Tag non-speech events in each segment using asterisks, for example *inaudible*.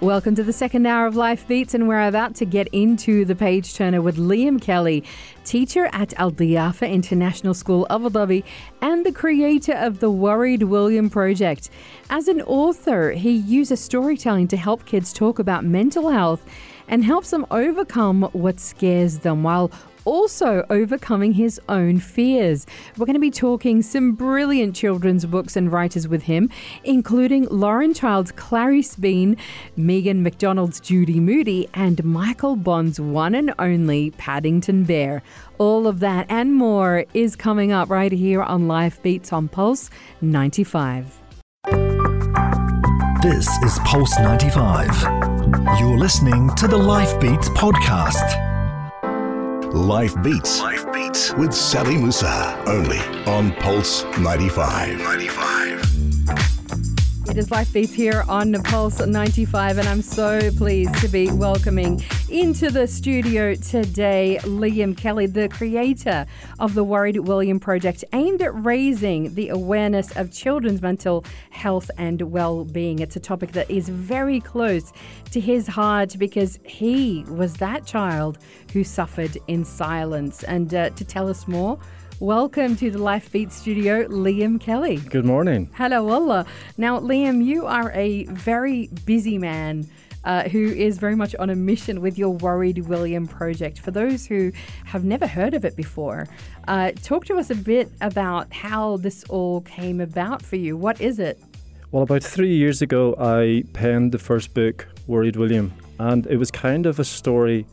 Welcome to the second hour of Life Beats, and we're about to get into the page turner with Liam Kelly, teacher at Al Diyafa International School, Abu Dhabi, and the creator of the Worried William Project. As an author, he uses storytelling to help kids talk about mental health and helps them overcome what scares them while also overcoming his own fears. We're going to be talking some brilliant children's books and writers with him, including Lauren Child's Clarice Bean, Megan McDonald's Judy Moody, and Michael Bond's one and only Paddington Bear. All of that and more is coming up right here on Life Beats on Pulse 95. This is Pulse 95. You're listening to the Life Beats podcast. Life Beats. Life Beats. With Sally Musa. Only on Pulse 95. 95. It is Life Beats here on Pulse 95, and I'm so pleased to be welcoming into the studio today Liam Kelly, the creator of the Worried William Project, aimed at raising the awareness of children's mental health and well being. It's a topic that is very close to his heart because he was that child who suffered in silence. And uh, to tell us more, Welcome to the Life Beat studio, Liam Kelly. Good morning. Hello, Allah. Now, Liam, you are a very busy man. Uh, who is very much on a mission with your Worried William project. For those who have never heard of it before, uh, talk to us a bit about how this all came about for you. What is it? Well, about three years ago, I penned the first book, Worried William, and it was kind of a story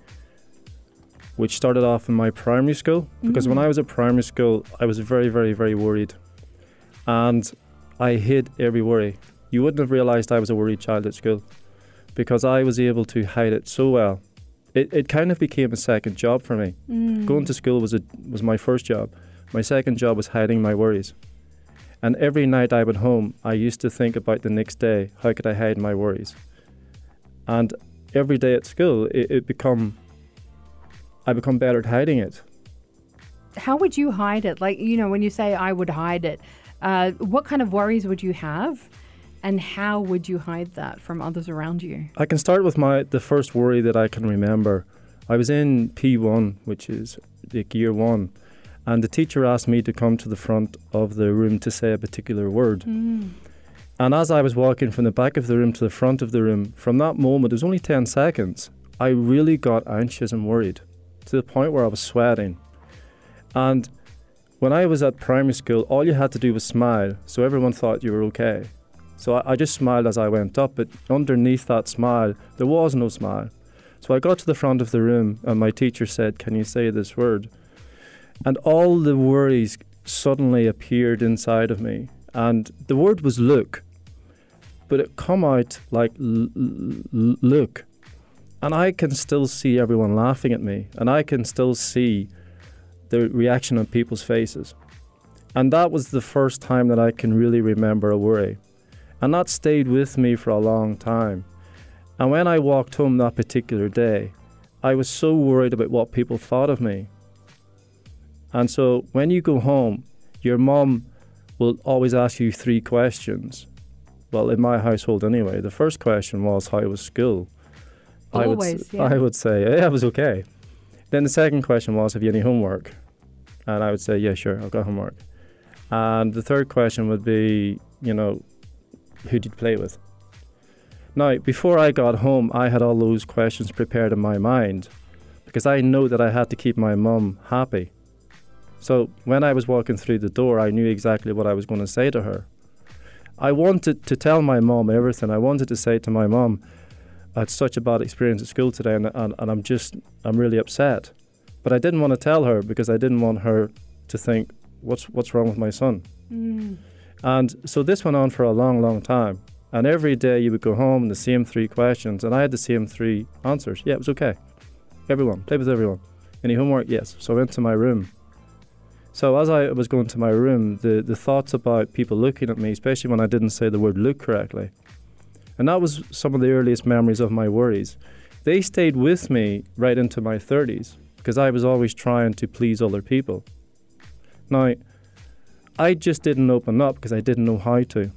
which started off in my primary school because mm. when I was at primary school, I was very, very, very worried. And I hid every worry. You wouldn't have realized I was a worried child at school because I was able to hide it so well. It, it kind of became a second job for me. Mm. Going to school was, a, was my first job. My second job was hiding my worries. And every night I went home, I used to think about the next day how could I hide my worries? And every day at school, it, it become I become better at hiding it. How would you hide it? Like, you know, when you say I would hide it, uh, what kind of worries would you have? And how would you hide that from others around you? I can start with my the first worry that I can remember. I was in P1, which is like year one, and the teacher asked me to come to the front of the room to say a particular word. Mm. And as I was walking from the back of the room to the front of the room, from that moment, it was only 10 seconds, I really got anxious and worried to the point where I was sweating. And when I was at primary school, all you had to do was smile, so everyone thought you were okay. So I, I, just smiled as I went up, but underneath that smile, there was no smile. So I got to the front of the room, and my teacher said, Can you say this word? And all the worries suddenly appeared inside of me. And the word was look, but it come out like l- l- look. And I can still see everyone laughing at me, and I can still see the reaction on people's faces. And that was the first time that I can really remember a worry. And that stayed with me for a long time. And when I walked home that particular day, I was so worried about what people thought of me. And so when you go home, your mom will always ask you three questions. Well, in my household anyway, the first question was, How was school? Always, I would, yeah. I would say, yeah, it was okay. Then the second question was, have you any homework? And I would say, yeah, sure, I've got homework. And the third question would be, you know, who did you play with? Now, before I got home, I had all those questions prepared in my mind because I know that I had to keep my mum happy. So when I was walking through the door, I knew exactly what I was going to say to her. I wanted to tell my mom everything. I wanted to say to my mom, I had such a bad experience at school today, and, and, and I'm just, I'm really upset. But I didn't want to tell her because I didn't want her to think, what's, what's wrong with my son? Mm. And so this went on for a long, long time. And every day you would go home and the same three questions, and I had the same three answers. Yeah, it was okay. Everyone, play with everyone. Any homework? Yes. So I went to my room. So as I was going to my room, the, the thoughts about people looking at me, especially when I didn't say the word look correctly, And that was some of the earliest memories of my worries. They stayed with me right into my 30s because I was always trying to please other people. Now, I just didn't open up because I didn't know how to.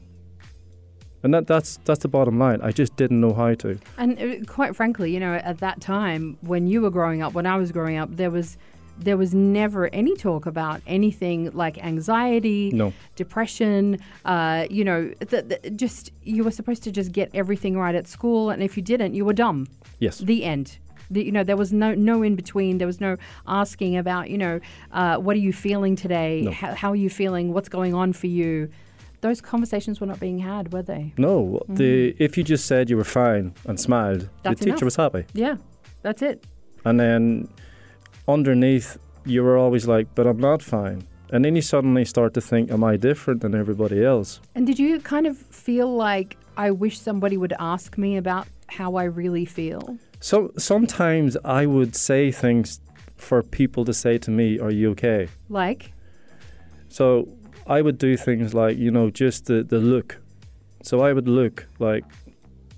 And that, that's that's the bottom line. I just didn't know how to. And uh, quite frankly, you know, at that time when you were growing up, when I was growing up, there was there was never any talk about anything like anxiety, No. depression. Uh, you know, th- th- just you were supposed to just get everything right at school, and if you didn't, you were dumb. Yes. The end. The, you know, there was no no in between. There was no asking about, you know, uh, what are you feeling today? No. How, how are you feeling? What's going on for you? Those conversations were not being had, were they? No. The if you just said you were fine and smiled, Mm-hmm. That's the teacher enough. was happy. Yeah, that's it. And then underneath, you were always like, "But I'm not fine." And then you suddenly start to think, "Am I different than everybody else?" And did you kind of feel like I wish somebody would ask me about how I really feel? So sometimes I would say things for people to say to me, "Are you okay?" Like, So I would do things like, you know, just the, the look. So I would look like,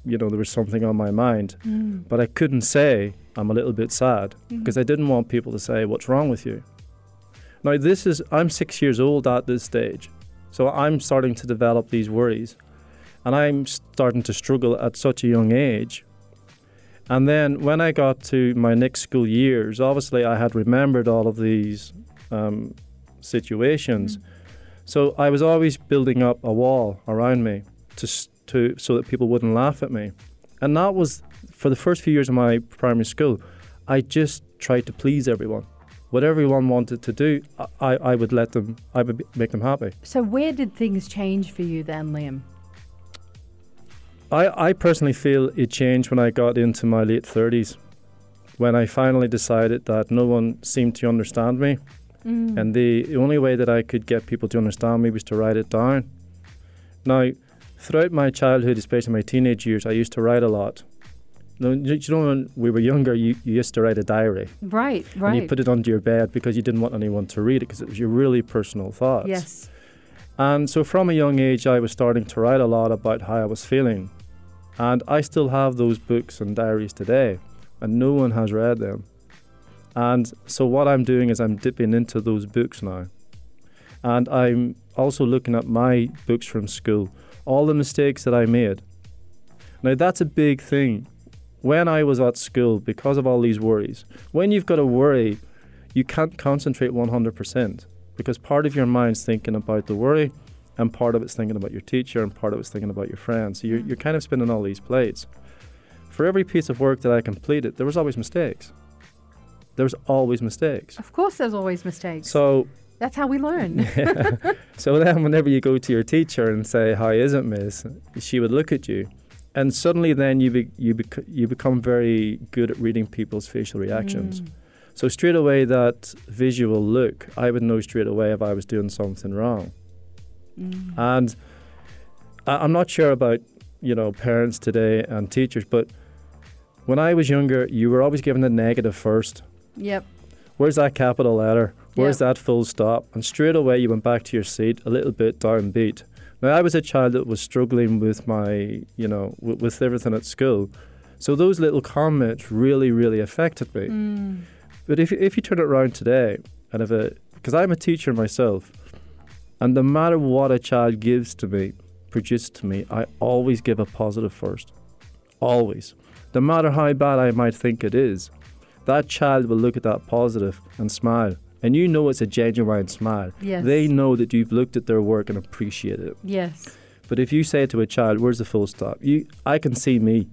you know, there was something on my mind, mm. but I couldn't say I'm a little bit sad mm-hmm. because I didn't want people to say, What's wrong with you? Now, this is, I'm six years old at this stage. So I'm starting to develop these worries and I'm starting to struggle at such a young age. And then when I got to my next school years, obviously I had remembered all of these um, situations. Mm. So I was always building up a wall around me to, to so that people wouldn't laugh at me. And that was for the first few years of my primary school. I just tried to please everyone. What everyone wanted to do, I, I would let them, I would make them happy. so where did things change for you then, Liam? I, I personally feel it changed when I got into my late 30s, when I finally decided that no one seemed to understand me. Mm. And the only way that I could get people to understand me was to write it down. Now, throughout my childhood, especially my teenage years, I used to write a lot. You you know, when we were younger, you, you used to write a diary Right, and you put it under your bed because you didn't want anyone to read it because it was your really personal thoughts. yes. And so from a young age, I was starting to write a lot about how I was feeling. And I still have those books and diaries today, and no one has read them. And so what I'm doing is I'm dipping into those books now. And I'm also looking at my books from school, all the mistakes that I made. Now, that's a big thing. When I was at school, because of all these worries, when you've got a worry, you can't concentrate 100% because part of your mind's thinking about the worry and part of it's thinking about your teacher and part of it's thinking about your friends. So you're, mm. you're kind of spinning all these plates. For every piece of work that I completed, there was always mistakes. There was always mistakes. Of course, there's always mistakes. So, That's how we learn. *laughs* so then whenever you go to your teacher and say, "How is it, Miss?" she would look at you, and suddenly then you be, you bec- you become very good at reading people's facial reactions. Mm. So straight away, that visual look, I would know straight away if I was doing something wrong. Mm. And I- I'm not sure about you know parents today and teachers, but when I was younger, you were always given the negative first. Yep. Where's that capital letter? Where's Yeah. that full stop? And straight away, you went back to your seat a little bit downbeat. Now, I was a child that was struggling with my, you know, w- with everything at school. So those little comments really, really affected me. Mm. But if, if you turn it around today, and if it, because I'm a teacher myself, and no matter what a child gives to me, produces to me, I always give a positive first. Always. No matter how bad I might think it is, that child will look at that positive and smile. And you know it's a genuine smile. Yes. They know that you've looked at their work and appreciated it. Yes. But if you say to a child, "Where's the full stop?" You, I can see me.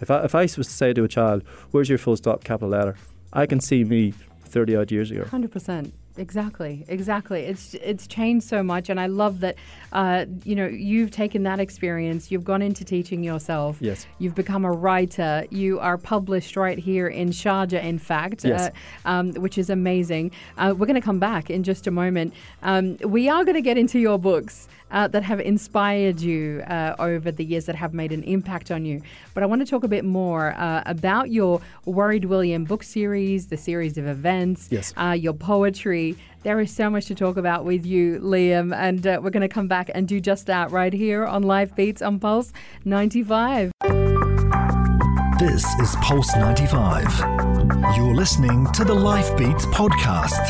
If I if I was to say to a child, "Where's your full stop?" capital letter, I can see me thirty odd years ago. Hundred percent. Exactly. Exactly. It's it's changed so much, and I love that. Uh, you know, you've taken that experience. You've gone into teaching yourself. Yes. You've become a writer. You are published right here in Sharjah, in fact, Yes. uh, um, which is amazing. Uh, we're going to come back in just a moment. Um, we are going to get into your books. Uh, that have inspired you uh, over the years that have made an impact on you. But I want to talk a bit more uh, about your Worried William book series, the series of events, Yes. uh, your poetry. There is so much to talk about with you, Liam, and uh, we're going to come back and do just that right here on Life Beats on Pulse 95. This is Pulse 95. You're listening to the Life Beats podcast.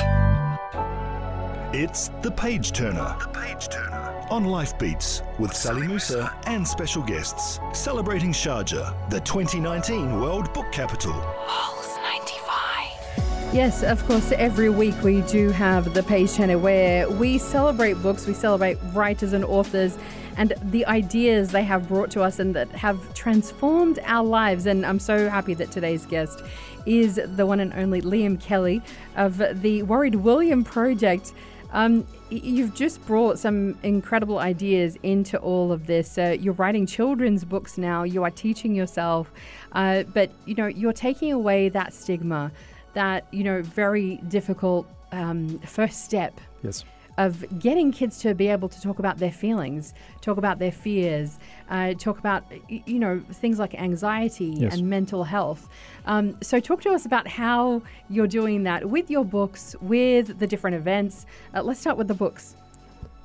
It's The Page Turner. The Page Turner. On Life Beats with Sally Musa and special guests. Celebrating Sharjah, the 2019 World Book Capital. Pulse 95. Yes, of course, every week we do have the page turner where we celebrate books, we celebrate writers and authors and the ideas they have brought to us and that have transformed our lives. And I'm so happy that today's guest is the one and only Liam Kelly of the Worried William Project. Um, you've just brought some incredible ideas into all of this. Uh, you're writing children's books now. You are teaching yourself, uh, but you know you're taking away that stigma, that you know very difficult um, first step Yes. Of getting kids to be able to talk about their feelings, talk about their fears, uh, talk about you know things like anxiety Yes. and mental health. Um, so talk to us about how you're doing that with your books, with the different events. Uh, let's start with the books.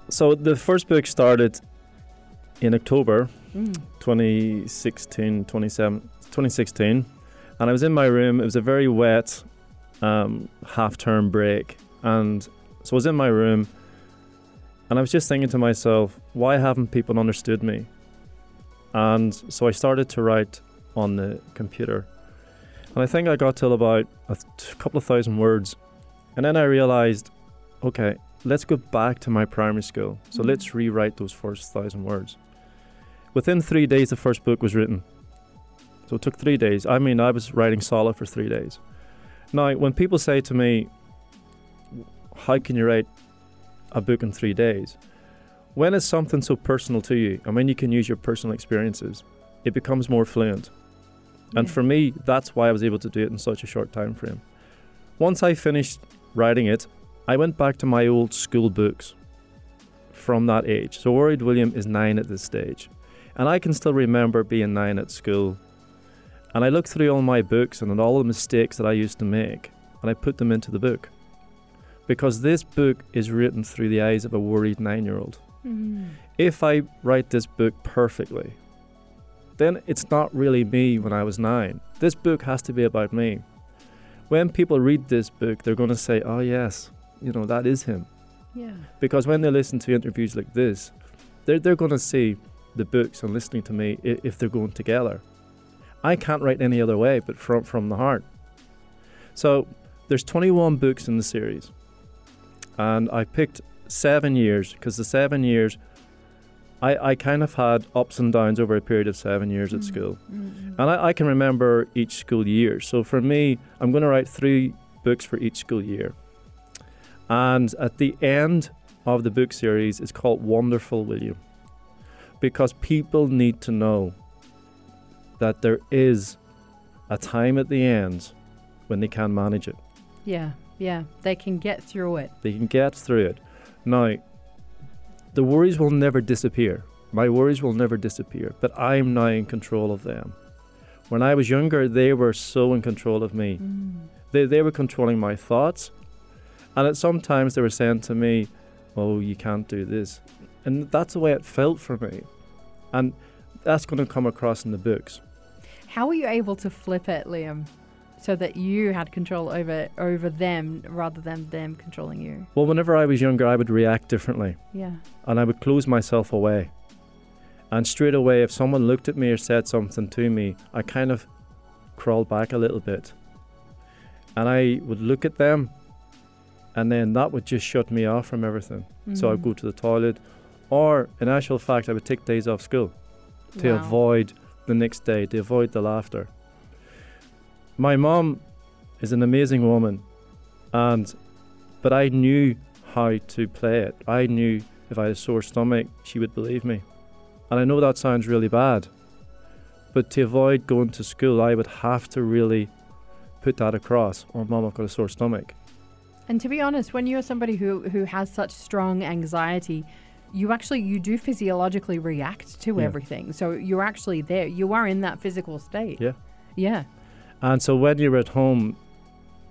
So the first book started in October Mm. 2016, 2016, and I was in my room. It was a very wet um, half-term break, and so I was in my room, and I was just thinking to myself, why haven't people understood me? And so I started to write on the computer, and I think I got till about a couple of thousand words, and then I realized, okay, let's go back to my primary school. So Mhm. let's rewrite those first thousand words. Within three days, the first book was written. So it took three days. I mean, I was writing solid for three days. Now, when people say to me, How can you write a book in three days? When it's something so personal to you, and when you can use your personal experiences, it becomes more fluent. And Yeah. for me, that's why I was able to do it in such a short time frame. Once I finished writing it, I went back to my old school books from that age. So Worried William is nine at this stage. And I can still remember being nine at school. And I looked through all my books and all the mistakes that I used to make, and I put them into the book. Because this book is written through the eyes of a worried nine year old. Mm. If I write this book perfectly, then it's not really me when I was nine. This book has to be about me. When people read this book, they're going to say, oh, yes, you know, that is him. Yeah. Because when they listen to interviews like this, they're, they're going to see the books and listening to me if they're going together. I can't write any other way but from, from the heart. So there's 21 books in the series. And I picked seven years because the seven years, I, I kind of had ups and downs over a period of seven years at Mm. school. Mm. And I, I can remember each school year. So for me, I'm going to write three books for each school year. And at the end of the book series, it's called Wonderful William. Because people need to know that there is a time at the end when they can manage it. Yeah. Yeah. They can get through it. They can get through it. Now, the worries will never disappear. My worries will never disappear, but I'm now in control of them. When I was younger, they were so in control of me. Mm. They, they were controlling my thoughts. And at sometimes they were saying to me, Oh, you can't do this. And that's the way it felt for me. And that's going to come across in the books. How were you able to flip it, Liam, so that you had control over over them rather than them controlling you? Well, whenever I was younger, I would react differently. Yeah. and I would close myself away. And straight away, if someone looked at me or said something to me, I kind of crawled back a little bit. And I would look at them, and then that would just shut me off from everything. So I'd Mm. go to the toilet, or in actual fact, I would take days off school to Wow. avoid the next day, to avoid the laughter. My mom is an amazing woman, and but I knew how to play it. I knew if I had a sore stomach, she would believe me. And I know that sounds really bad, but to avoid going to school, I would have to really put that across. Oh, mom, I've got a sore stomach. And to be honest, when you're somebody who who has such strong anxiety, you actually you do physiologically react to Yeah. everything. So you're actually there. You are in that physical state. Yeah. Yeah. And so when you're at home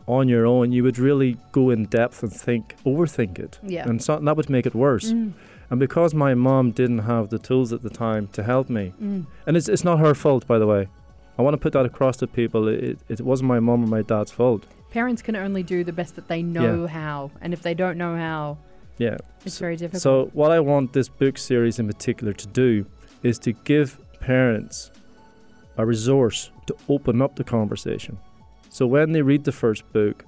on your own, you would really go in depth and think, overthink it. Yeah. And so that would make it worse. Mm, And because my mom didn't have the tools at the time to help me, mm. and it's, it's not her fault, by the way. I want to put that across to people. It, it wasn't my mom or my dad's fault. Parents can only do the best that they know how, and if they don't know how, Yeah. it's So- very difficult. So, what I want this book series in particular to do is to give parents a resource to open up the conversation. So, when they read the first book,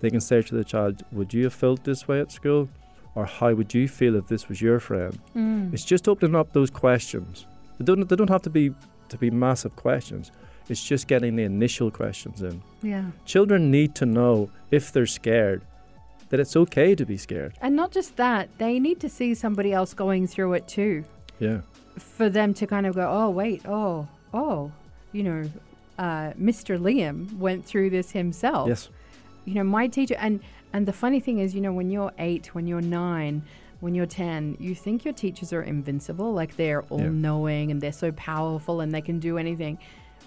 they can say to the child, Would you have felt this way at school? Or how would you feel if this was your friend? Mm. It's just opening up those questions. They don't, they don't have to be, to be massive questions, it's just getting the initial questions in. yeah. Children need to know if they're scared that it's okay to be scared. And not just that, they need to see somebody else going through it too. Yeah. For them to kind of go, oh, wait, oh, oh, you know, uh, Mr. Liam went through this himself. Yes. You know, my teacher, and, and the funny thing is, you know, when you're eight, when you're nine, when you're 10, you think your teachers are invincible, like they're all Yeah. knowing and they're so powerful and they can do anything.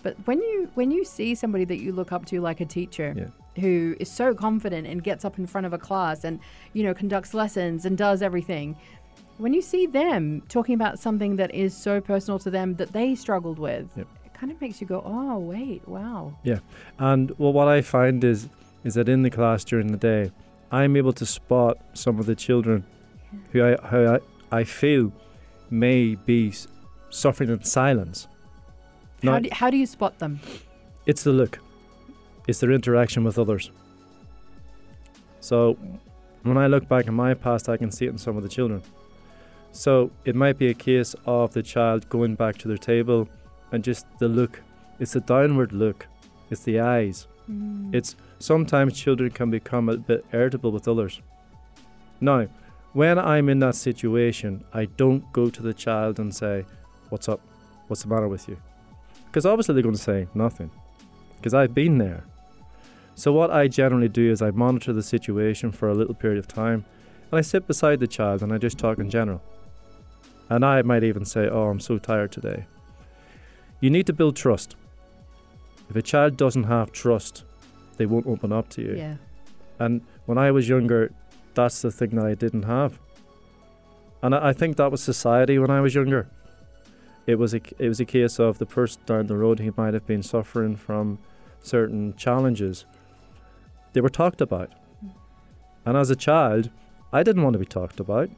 But when you when you see somebody that you look up to like a teacher Yeah. who is so confident and gets up in front of a class and you know conducts lessons and does everything, when you see them talking about something that is so personal to them that they struggled with, Yep. Kind of makes you go, "Oh, wait, wow." Yeah. And well, what I find is is that in the class during the day, I'm able to spot some of the children who I who I, I feel may be suffering in silence. How do, how do you spot them? it's the look, it's their interaction with others. So, when I look back in my past, I can see it in some of the children. So it might be a case of the child going back to their table, and just the look. It's the downward look. It's the eyes. Mm. It's sometimes children can become a bit irritable with others. Now, when I'm in that situation, I don't go to the child and say, What's up? What's the matter with you? Because obviously they're going to say nothing, because I've been there. So, what I generally do is I monitor the situation for a little period of time and I sit beside the child and I just talk in general. And I might even say, Oh, I'm so tired today. You need to build trust. If a child doesn't have trust, they won't open up to you. yeah. And when I was younger, that's the thing that I didn't have. And I, I think that was society when I was younger. It was a it was a case of the person down the road who might have been suffering from certain challenges. They were talked about, hmm. and as a child, I didn't want to be talked about,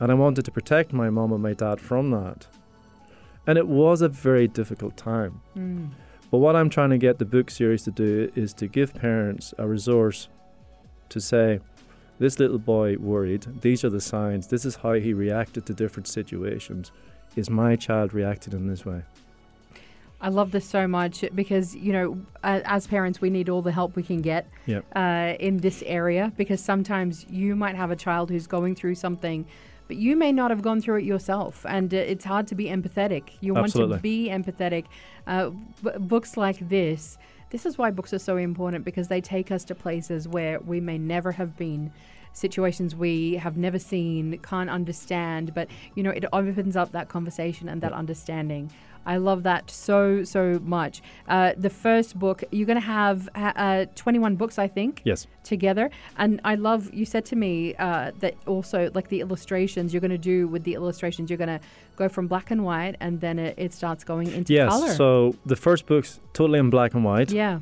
and I wanted to protect my mom and my dad from that. And it was a very difficult time. Mm. But what I'm trying to get the book series to do is to give parents a resource to say, this little boy worried, these are the signs, this is how he reacted to different situations. Is my child reacting in this way? I love this so much because you know, as parents, we need all the help we can get Yep. uh, in this area because sometimes you might have a child who's going through something, but you may not have gone through it yourself, and uh, it's hard to be empathetic. You Absolutely. want to be empathetic. Uh, b- books like this. This is why books are so important because they take us to places where we may never have been, situations we have never seen, can't understand, but you know, it opens up that conversation and that understanding. I love that so so much. Uh, the first book you're going to have uh, uh, 21 books, I think, Yes. together. And I love you said to me uh, that also like the illustrations you're going to do with the illustrations, you're going to go from black and white, and then it, it starts going into Yes. color. So the first book's totally in black and white. yeah.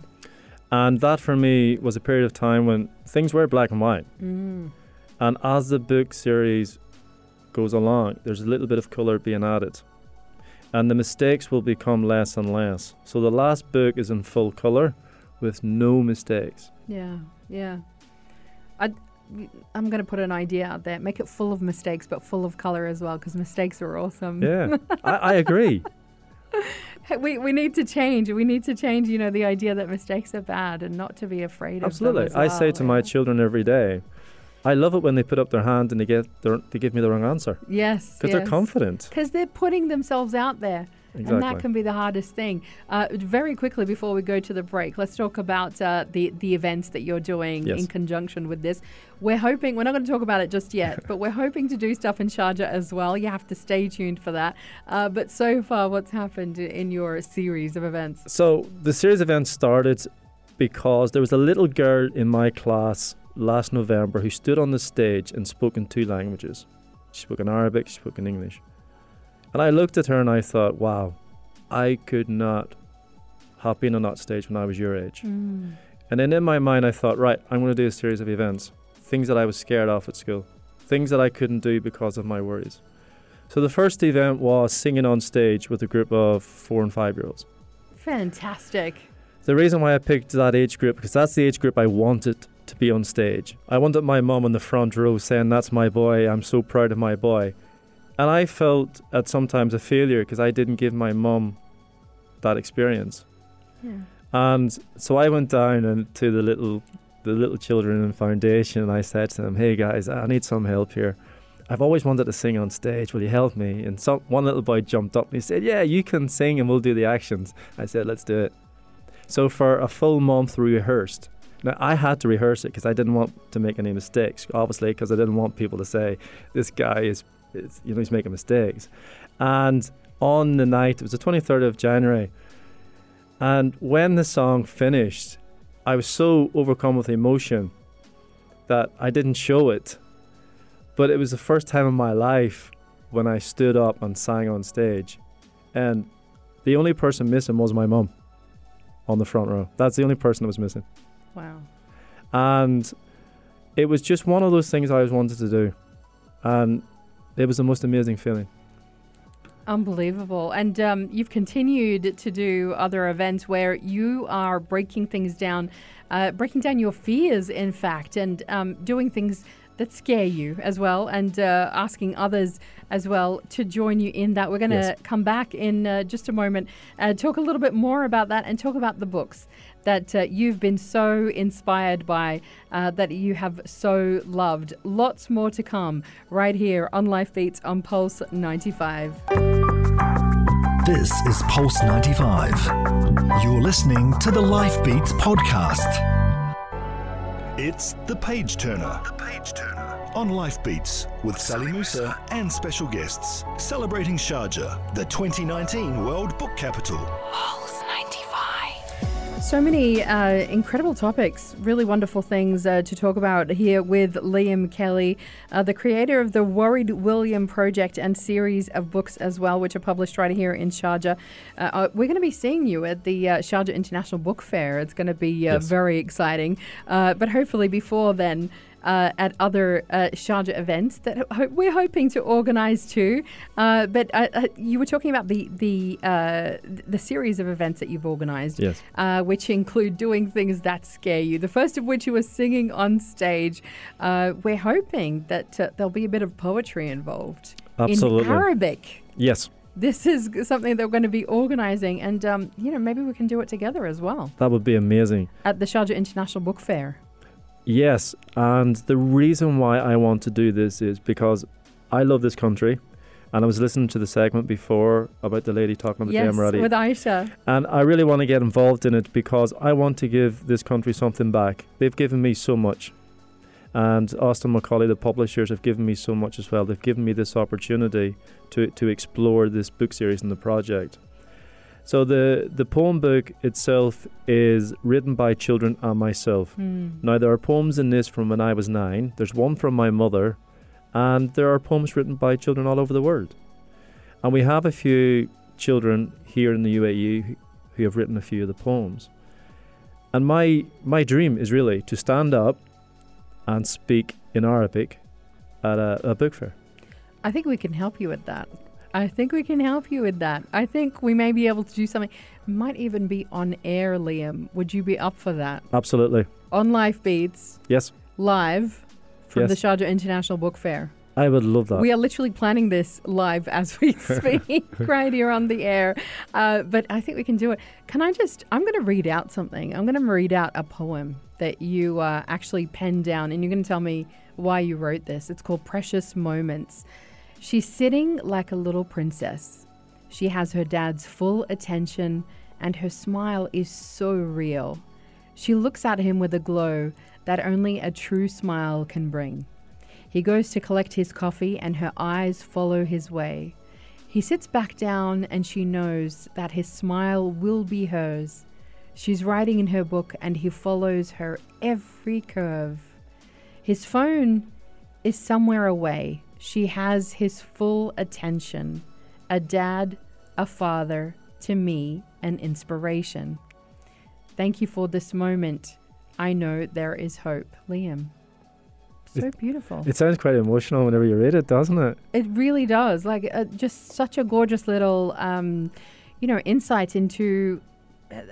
And that for me was a period of time when things were black and white. Mm. And as the book series goes along, there's a little bit of colour being added. And the mistakes will become less and less. So the last book is in full colour with no mistakes. Yeah. Yeah. I. I'm going to put an idea out there. Make it full of mistakes, but full of color as well, because mistakes are awesome. Yeah, *laughs* I, I agree. *laughs* we, we need to change. We need to change, you know, the idea that mistakes are bad and not to be afraid Absolutely. of them. as I say to my children every day, I love it when they put up their hand and they get their, they give me the wrong answer Yes. because yes. they're confident. Because they're putting themselves out there. And that can be the hardest thing. Uh, very quickly before we go to the break, let's talk about uh, the the events that you're doing Yes. in conjunction with this. We're hoping we're not going to talk about it just yet, *laughs* but we're hoping to do stuff in Sharjah as well. You have to stay tuned for that. Uh, but so far, what's happened in your series of events? So the series of events started because there was a little girl in my class last November who stood on the stage and spoke in two languages. She spoke in Arabic, she spoke in English. And I looked at her and I thought, wow, I could not have been on that stage when I was your age. Mm. And then in my mind, I thought, right, I'm going to do a series of events, things that I was scared of at school, things that I couldn't do because of my worries. So the first event was singing on stage with a group of four and five year olds. Fantastic. The reason why I picked that age group because that's the age group I wanted to be on stage. I wanted my mum in the front row saying, "That's my boy. I'm so proud of my boy," and I felt at sometimes a failure because I didn't give my mum that experience. Yeah. And so I went down and to the little the little children in foundation and I said to them, "Hey guys, I need some help here. I've always wanted to sing on stage. Will you help me?" And some one little boy jumped up and he said, "Yeah, you can sing and we'll do the actions." I said, "Let's do it." So for a full month we rehearsed. Now I had to rehearse it because I didn't want to make any mistakes. Obviously, because I didn't want people to say this guy is, is, you know, he's making mistakes. And on the night, it was the 23rd of January, and when the song finished, I was so overcome with emotion that I didn't show it. But it was the first time in my life when I stood up and sang on stage. And the only person missing was my mum on the front row. That's the only person that was missing. Wow. And it was just one of those things I always wanted to do. And it was the most amazing feeling. Unbelievable. And um, you've continued to do other events where you are breaking things down, uh, breaking down your fears, in fact, and um, doing things that scare you as well, and uh, asking others as well to join you in that. We're going to Yes. come back in uh, just a moment, uh, talk a little bit more about that, and talk about the books that uh, you've been so inspired by, uh, that you have so loved. Lots more to come right here on Life Beats on Pulse 95. This is Pulse 95. You're listening to the Life Beats podcast. It's The Page Turner. The Page Turner. On Life Beats with Sally Musa and special guests. Celebrating Sharjah, the 2019 World Book Capital. Pulse 95. So many uh, incredible topics, really wonderful things uh, to talk about here with Liam Kelly, uh, the creator of the Worried William Project and series of books as well, which are published right here in Sharjah. Uh, uh, we're going to be seeing you at the uh, Sharjah International Book Fair. It's going to be uh, Yes. very exciting. Uh, but hopefully, before then, uh, at other uh, Sharjah events that ho- we're hoping to organise too. Uh, but uh, uh, you were talking about the the uh, the series of events that you've organised, Yes. uh, which include doing things that scare you. The first of which you were singing on stage. Uh, we're hoping that uh, there'll be a bit of poetry involved Absolutely. in Arabic. Yes, This is something that we're going to be organising, and um, you know maybe we can do it together as well that would be amazing. at the Sharjah International Book Fair. Yes, and the reason why I want to do this is because I love this country. And I was listening to the segment before about the lady talking about yes, the Emirati. with Aisha. And I really want to get involved in it because I want to give this country something back. They've given me so much. And Austin Macauley, the publishers, have given me so much as well. They've given me this opportunity to, to explore this book series and the project. So the, the poem book itself is written by children and myself. Hmm. Now, there are poems in this from when I was nine, there's one from my mother, and there are poems written by children all over the world. And we have a few children here in the UAE who- who have written a few of the poems. And my, my dream is really to stand up and speak in Arabic at a, a book fair. I think we can help you with that. I think we can help you with that. I think we may be able to do something. Might even be on air, Liam. Would you be up for that? Absolutely. On Life Beats, Yes, live from Yes. the Sharjah International Book Fair. I would love that. We are literally planning this live as we *laughs* speak, *laughs* right here on the air. Uh, but I think we can do it. Can I just? I'm going to read out something. I'm going to read out a poem that you uh, actually penned down, and you're going to tell me why you wrote this. It's called Precious Moments. She's sitting like a little princess. She has her dad's full attention, and her smile is so real. She looks at him with a glow that only a true smile can bring. He goes to collect his coffee, and her eyes follow his way. He sits back down, and she knows that his smile will be hers. She's writing in her book, and he follows her every curve. His phone is somewhere away. She has his full attention. A dad, a father, to me, an inspiration. Thank you for this moment. I know there is hope. Liam. So beautiful. It sounds quite emotional whenever you read it, doesn't it? It really does. Like uh, just such a gorgeous little, um, you know, insight into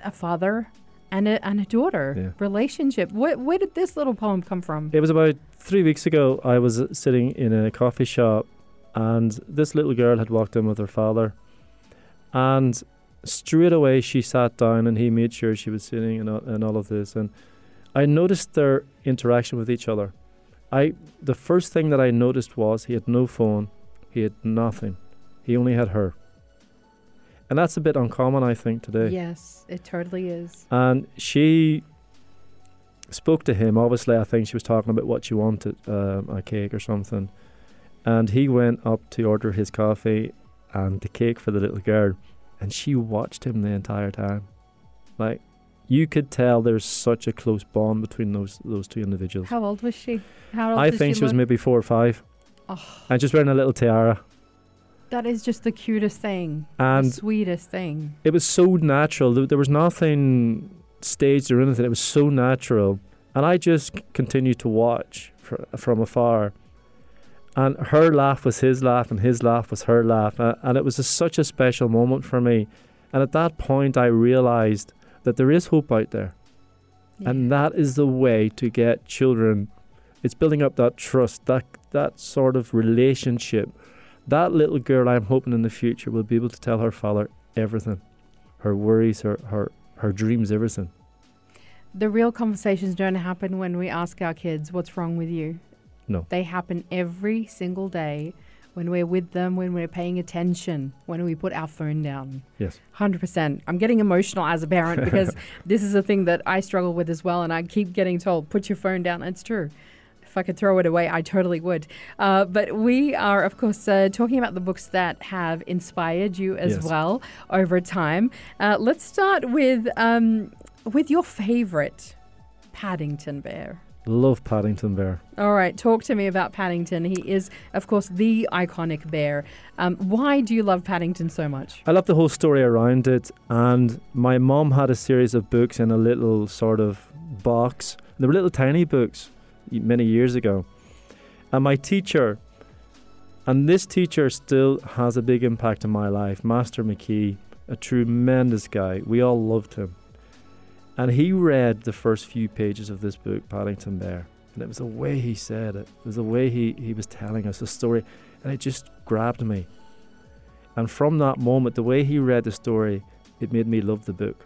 a father and a, and a daughter Yeah. relationship. Where, where did this little poem come from? It was about three weeks ago. I was sitting in a coffee shop, and this little girl had walked in with her father, and straight away she sat down, and he made sure she was sitting, and all, and all of this, and I noticed their interaction with each other. I the first thing that I noticed was he had no phone, he had nothing, he only had her, and that's a bit uncommon, I think, today. Yes, it totally is. And she spoke to him. Obviously, I think she was talking about what she wanted, um, a cake or something. And he went up to order his coffee and the cake for the little girl. And she watched him the entire time. Like, you could tell there's such a close bond between those those two individuals. How old was she? How old I think she was maybe four or five. Oh. And just wearing a little tiara. That is just the cutest thing, the And sweetest thing. it was so natural. There, there was nothing staged or anything. It was so natural, and I just continued to watch fr- from afar. And her laugh was his laugh, and his laugh was her laugh, uh, and it was just such a special moment for me. And at that point, I realized that there is hope out there, and that is the way to get children. It's building up that trust, that that sort of relationship. That little girl, I'm hoping in the future, will be able to tell her father everything her worries, her, her, her dreams, everything. The real conversations don't happen when we ask our kids, What's wrong with you? No. They happen every single day when we're with them, when we're paying attention, when we put our phone down. Yes. 100%. I'm getting emotional as a parent because *laughs* this is a thing that I struggle with as well. And I keep getting told, Put your phone down. It's true. If I could throw it away, I totally would. Uh, but we are, of course, uh, talking about the books that have inspired you as Yes. well over time. Uh, let's start with um, with your favorite Paddington Bear. Love Paddington Bear. All right, talk to me about Paddington. He is, of course, the iconic bear. Um, why do you love Paddington so much? I love the whole story around it. And my mom had a series of books in a little sort of box. They were little tiny books many years ago. And my teacher, and this teacher still has a big impact in my life, Master McKee, a tremendous guy. We all loved him. And he read the first few pages of this book, Paddington Bear. And it was the way he said it, it was the way he, he was telling us the story. And it just grabbed me. And from that moment, the way he read the story, it made me love the book.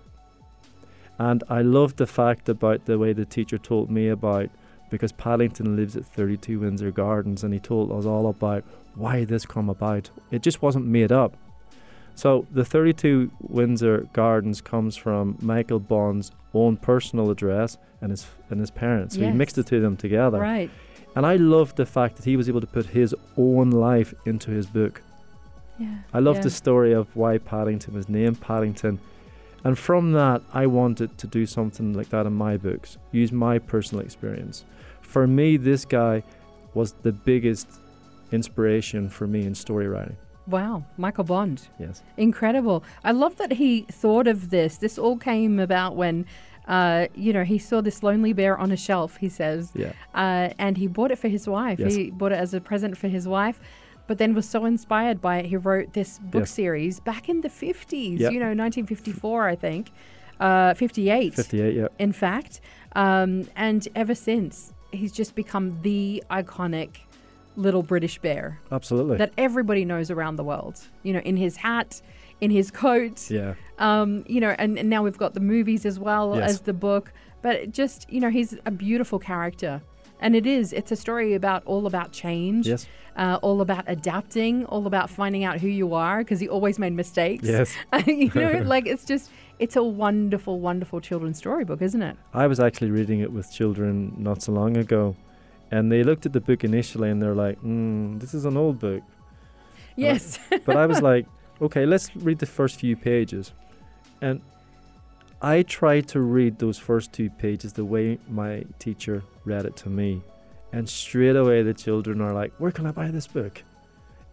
And I loved the fact about the way the teacher told me about, because Paddington lives at 32 Windsor Gardens, and he told us all about why this come about. It just wasn't made up. So the 32 Windsor Gardens comes from Michael Bond's own personal address and his and his parents. So he mixed the two of them together. Right. And I loved the fact that he was able to put his own life into his book. Yeah. I love yeah. the story of why Paddington was named Paddington. And from that, I wanted to do something like that in my books, use my personal experience. For me, this guy was the biggest inspiration for me in story writing. Wow, Michael Bond. Yes. Incredible. I love that he thought of this. This all came about when, uh, you know, he saw this lonely bear on a shelf, he says, Yeah. uh, and he bought it for his wife. Yes. He bought it as a present for his wife. But then was so inspired by it, he wrote this book Yes. series back in the 50s, Yep. you know, 1954, I think, uh, 58 58, yeah. in fact. Um, and ever since, he's just become the iconic little British bear Absolutely. that everybody knows around the world. You know, in his hat, in his coat. yeah. Um, you know, and, and now we've got the movies as well Yes. as the book. But just, you know, he's a beautiful character. And it is. It's a story about all about change. Yes. Uh, all about adapting, all about finding out who you are because he always made mistakes. Yes. *laughs* you know, *laughs* like it's just, it's a wonderful, wonderful children's storybook, isn't it? I was actually reading it with children not so long ago, and they looked at the book initially and they're like, mm, "This is an old book." Yes. But I was like, "Okay, let's read the first few pages," and I tried to read those first two pages the way my teacher read it to me, and straight away the children are like, "Where can I buy this book?"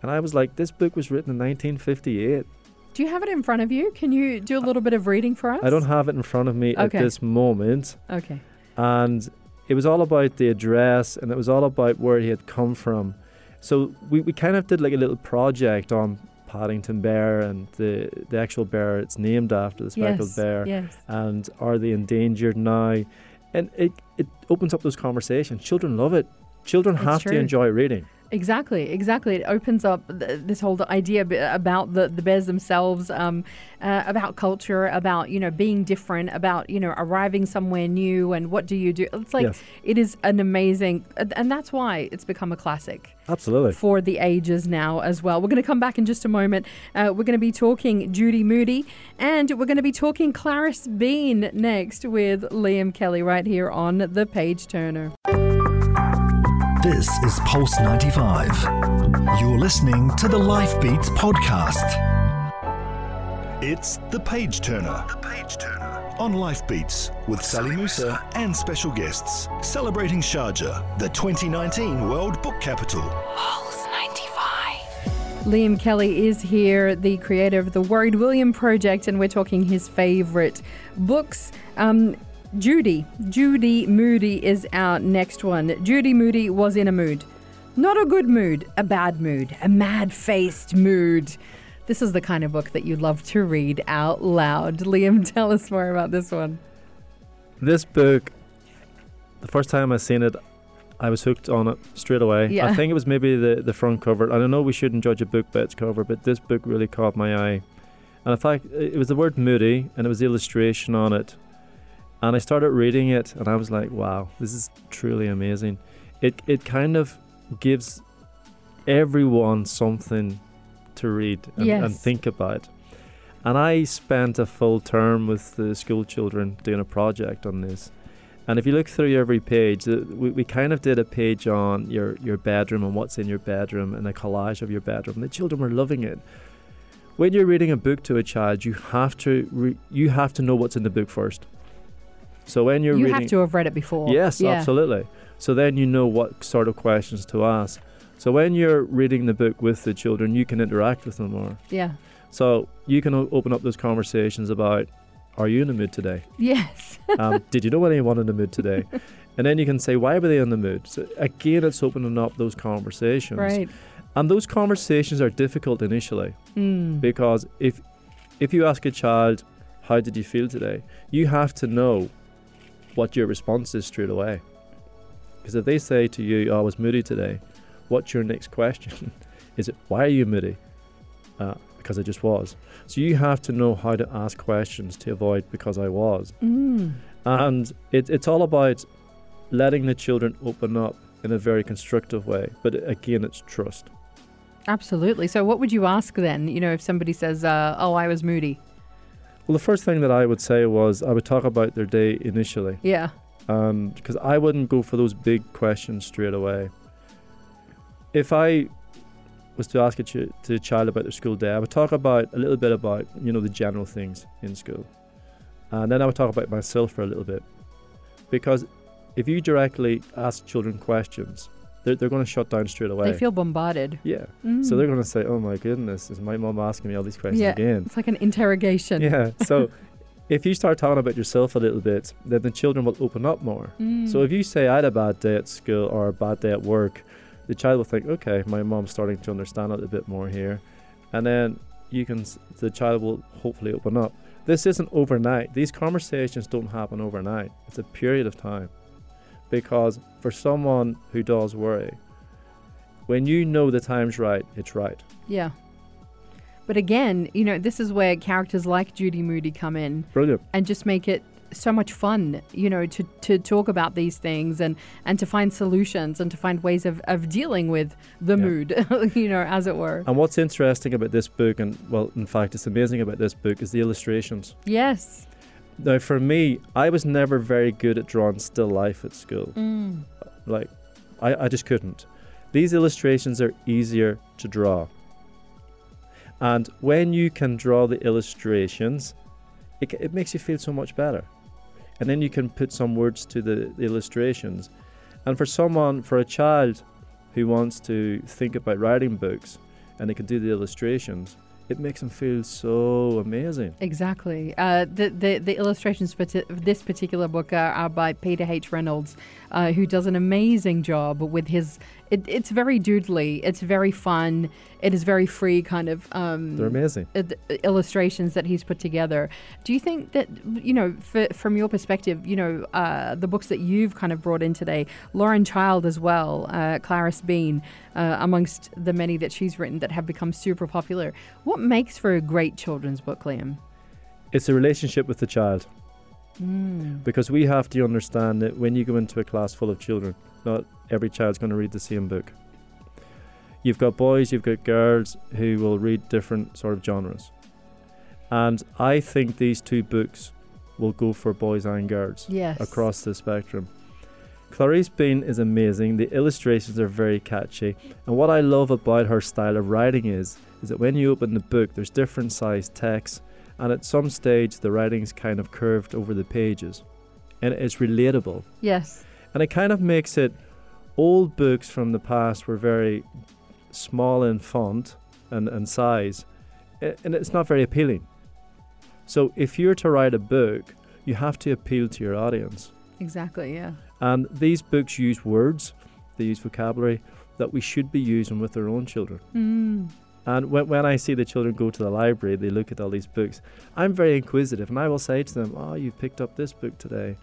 And I was like, "This book was written in 1958." do you have it in front of you? Can you do a little bit of reading for us? I don't have it in front of me Okay. at this moment. Okay. and it was all about the address and it was all about where he had come from. So we, we kind of did like a little project on Paddington Bear and the the actual bear it's named after the speckled yes. bear Yes. and are they endangered now? And it, it opens up those conversations. Children love it. Children It's have to enjoy reading. Exactly, exactly. It opens up th- this whole idea b- about the, the bears themselves, um, uh, about culture, about you know being different, about you know arriving somewhere new, and what do you do? It's like Yes. it is an amazing, and and that's why it's become a classic Absolutely. for the ages now as well. We're going to come back in just a moment. Uh, we're going to be talking Judy Moody, and we're going to be talking Clarice Bean next with Liam Kelly right here on the Page Turner. This is Pulse 95. You're listening to the Life Beats podcast. It's The Page Turner. The Page Turner. On Life Beats with Sally Musa and special guests. Celebrating Sharjah, the 2019 World Book Capital. Pulse 95. Liam Kelly is here, the creator of the Worried William Project, and we're talking his favorite books. Um, Judy, Judy Moody is our next one. Judy Moody was in a mood. Not a good mood, a bad mood, a mad faced mood. This is the kind of book that you love to read out loud. *laughs* Liam, tell us more about this one. This book, the first time I seen it, I was hooked on it straight away. Yeah. I think it was maybe the, the front cover. And I know we shouldn't judge a book by its cover, but this book really caught my eye. And in fact, it was the word moody and it was the illustration on it. And I started reading it and I was like, wow, this is truly amazing. It, it kind of gives everyone something to read and, and think about. And I spent a full term with the school children doing a project on this. And if you look through every page, we, we kind of did a page on your, your bedroom and what's in your bedroom and a collage of your bedroom. The children were loving it. When you're reading a book to a child, you have to re- you have to know what's in the book first. So when you're you reading, have to have read it before. Yes, yeah. absolutely. So then you know what sort of questions to ask. So when you're reading the book with the children, you can interact with them more. Yeah. So you can open up those conversations about, are you in the mood today? Yes. Um, *laughs* did you know anyone in the mood today? And then you can say, why were they in the mood? So again, it's opening up those conversations. right. And those conversations are difficult initially Mm. because if if you ask a child, how did you feel today? You have to know what your response is straight away. Because if they say to you, oh, I was moody today, what's your next question? *laughs* is it, why are you moody? Uh, because I just was. So you have to know how to ask questions to avoid because I was. Mm. And it, it's all about letting the children open up in a very constructive way. But again, it's trust. Absolutely. So, what would you ask then? You know, if somebody says, uh, "Oh, I was moody," Well, the first thing that I would say was I would talk about their day initially. yeah, um, because I wouldn't go for those big questions straight away. If I was to ask a, ch- to a child about their school day, I would talk about a little bit about you know the general things in school, and then I would talk about myself for a little bit, because if you directly ask children questions, they're, they're going to shut down straight away. they feel bombarded. yeah, Mm. so they're going to say, "Oh my goodness, is my mom asking me all these questions Yeah. again?" It's like an interrogation. Yeah, so. *laughs* If you start talking about yourself a little bit, then the children will open up more. Mm. So if you say I had a bad day at school or a bad day at work, the child will think, okay, my mom's starting to understand a little bit more here, and then you can, the child will hopefully open up. This isn't overnight. These conversations don't happen overnight. It's a period of time, because for someone who does worry, when you know the time's right, it's right. yeah. But again, you know, this is where characters like Judy Moody come in Brilliant. and just make it so much fun, you know, to, to talk about these things and, and to find solutions and to find ways of, of dealing with the Yeah. mood, *laughs* you know, as it were. And what's interesting about this book, and well, in fact, it's amazing about this book, is the illustrations. Yes. Now, for me, I was never very good at drawing still life at school. Mm. Like, I, I just couldn't. These illustrations are easier to draw. And when you can draw the illustrations, it, it makes you feel so much better. And then you can put some words to the, the illustrations. And for someone, for a child who wants to think about writing books and they can do the illustrations, it makes them feel so amazing. Exactly. Uh, the, the the illustrations for t- this particular book are, are by Peter H. Reynolds, uh, who does an amazing job with his. It, it's very doodly. It's very fun. It is very free, kind of. Um, They're amazing. uh, illustrations that he's put together. Do you think that you know, for, from your perspective, you know, uh, the books that you've kind of brought in today, Lauren Child as well, uh, Clarice Bean, uh, amongst the many that she's written that have become super popular. What makes for a great children's book, Liam? It's a relationship with the child. Mm. Because we have to understand that when you go into a class full of children, not every child's going to read the same book. You've got boys, you've got girls who will read different sort of genres. And I think these two books will go for boys and girls Yes. across the spectrum. Clarice Bean is amazing. The illustrations are very catchy. And what I love about her style of writing is is that when you open the book there's different sized text and at some stage the writing's kind of curved over the pages. And it's relatable. Yes. And it kind of makes it old books from the past were very small in font and, and size. And it's not very appealing. So if you're to write a book, you have to appeal to your audience. Exactly. Yeah. And these books use words, they use vocabulary that we should be using with our own children. Mm. And when, when I see the children go to the library, they look at all these books. I'm very inquisitive, and I will say to them, Oh, you've picked up this book today.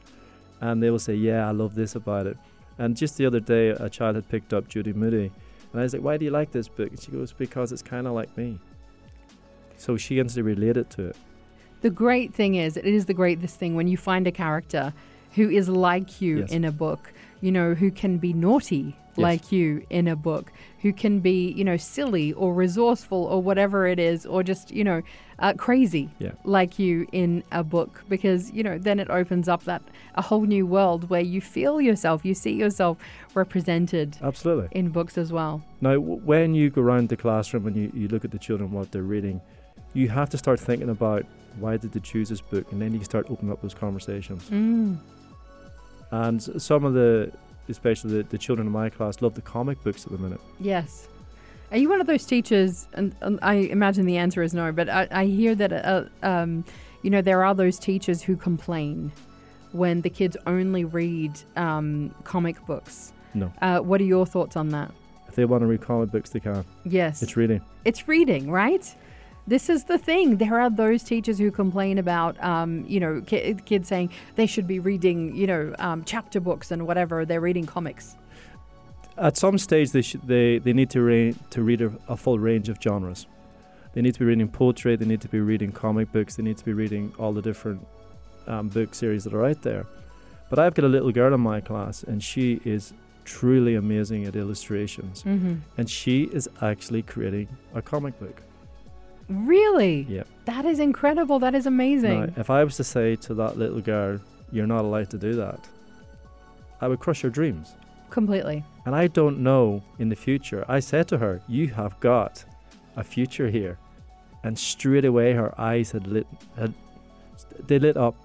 And they will say, Yeah, I love this about it. And just the other day, a child had picked up Judy Moody. And I was like, Why do you like this book? And she goes, Because it's kind of like me. So she instantly related to it. The great thing is, it is the greatest thing when you find a character who is like you Yes. in a book, you know, who can be naughty Yes. like you in a book, who can be, you know, silly or resourceful or whatever it is, or just, you know, uh, crazy Yeah. like you in a book. Because, you know, then it opens up that a whole new world where you feel yourself, you see yourself represented Absolutely. in books as well. Now, w- when you go around the classroom and you, you look at the children, what they're reading, you have to start thinking about why did they choose this book? And then you start opening up those conversations. Mm. And some of the, especially the, the children in my class, love the comic books at the minute. Yes. Are you one of those teachers? And, and I imagine the answer is no, but I, I hear that, uh, um, you know, there are those teachers who complain when the kids only read um, comic books. No. Uh, what are your thoughts on that? If they want to read comic books, they can. Yes. It's reading. it's reading, right? This is the thing. There are those teachers who complain about, um, you know, ki- kids saying they should be reading, you know, um, chapter books and whatever. They're reading comics. At some stage, they should they, they need to ra- to read a, a full range of genres. They need to be reading poetry. They need to be reading comic books. They need to be reading all the different um, book series that are out there. But I've got a little girl in my class, and she is truly amazing at illustrations. Mm-hmm. And she is actually creating a comic book. Really? Yeah. That is incredible. That is amazing. Now, if I was to say to that little girl, "You're not allowed to do that," I would crush her dreams. Completely. And I don't know in the future. I said to her, "You have got a future here," and straight away her eyes had lit had they lit up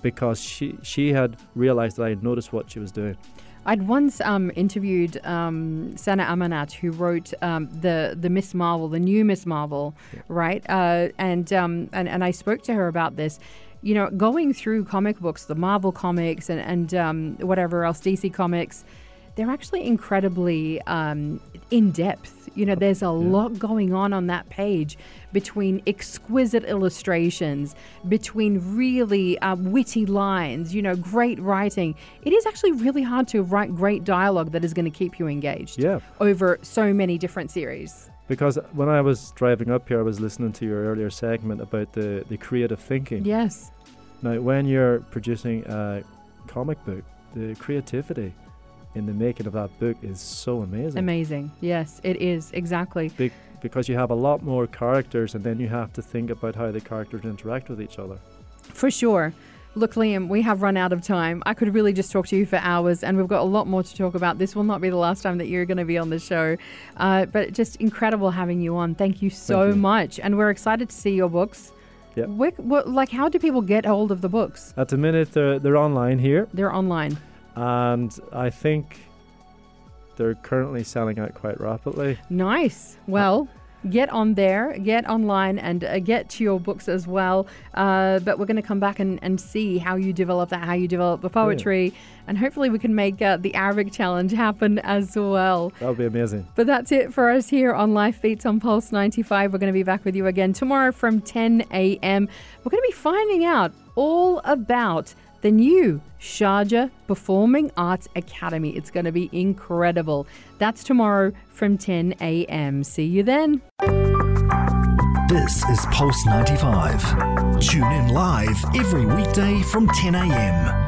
because she she had realized that I had noticed what she was doing. I'd once um, interviewed um, Sana Amanat, who wrote um, the the Miss Marvel, the new Miss Marvel, Yeah. right? Uh, and, um, and and I spoke to her about this. You know, going through comic books, the Marvel comics, and and um, whatever else, DC comics, they're actually incredibly um, in depth. You know, there's a lot going on on that page between exquisite illustrations, between really uh, witty lines, you know, great writing. It is actually really hard to write great dialogue that is going to keep you engaged Yeah. over so many different series. Because when I was driving up here, I was listening to your earlier segment about the, the creative thinking. Yes. Now, when you're producing a comic book, the creativity in the making of that book is so amazing. Amazing. Yes, it is. Exactly. Be- because you have a lot more characters, and then you have to think about how the characters interact with each other. For sure. Look, Liam, we have run out of time. I could really just talk to you for hours, and we've got a lot more to talk about. This will not be the last time that you're going to be on the show, uh, but just incredible having you on. Thank you so Thank you. much, and we're excited to see your books. Where, what, like, how do people get hold of the books? At the minute, they're, they're online here, They're online. And I think they're currently selling out quite rapidly. Nice. Well, get on there, get online, and uh, get to your books as well. Uh, but we're going to come back and, and see how you develop that, how you develop the poetry, and hopefully we can make uh, the Arabic challenge happen as well. That would be amazing. But that's it for us here on Life Beats on Pulse 95. We're going to be back with you again tomorrow from 10 a.m. We're going to be finding out all about the new Sharjah Performing Arts Academy. It's going to be incredible. That's tomorrow from 10 a.m. See you then. This is Pulse 95. Tune in live every weekday from 10 a.m.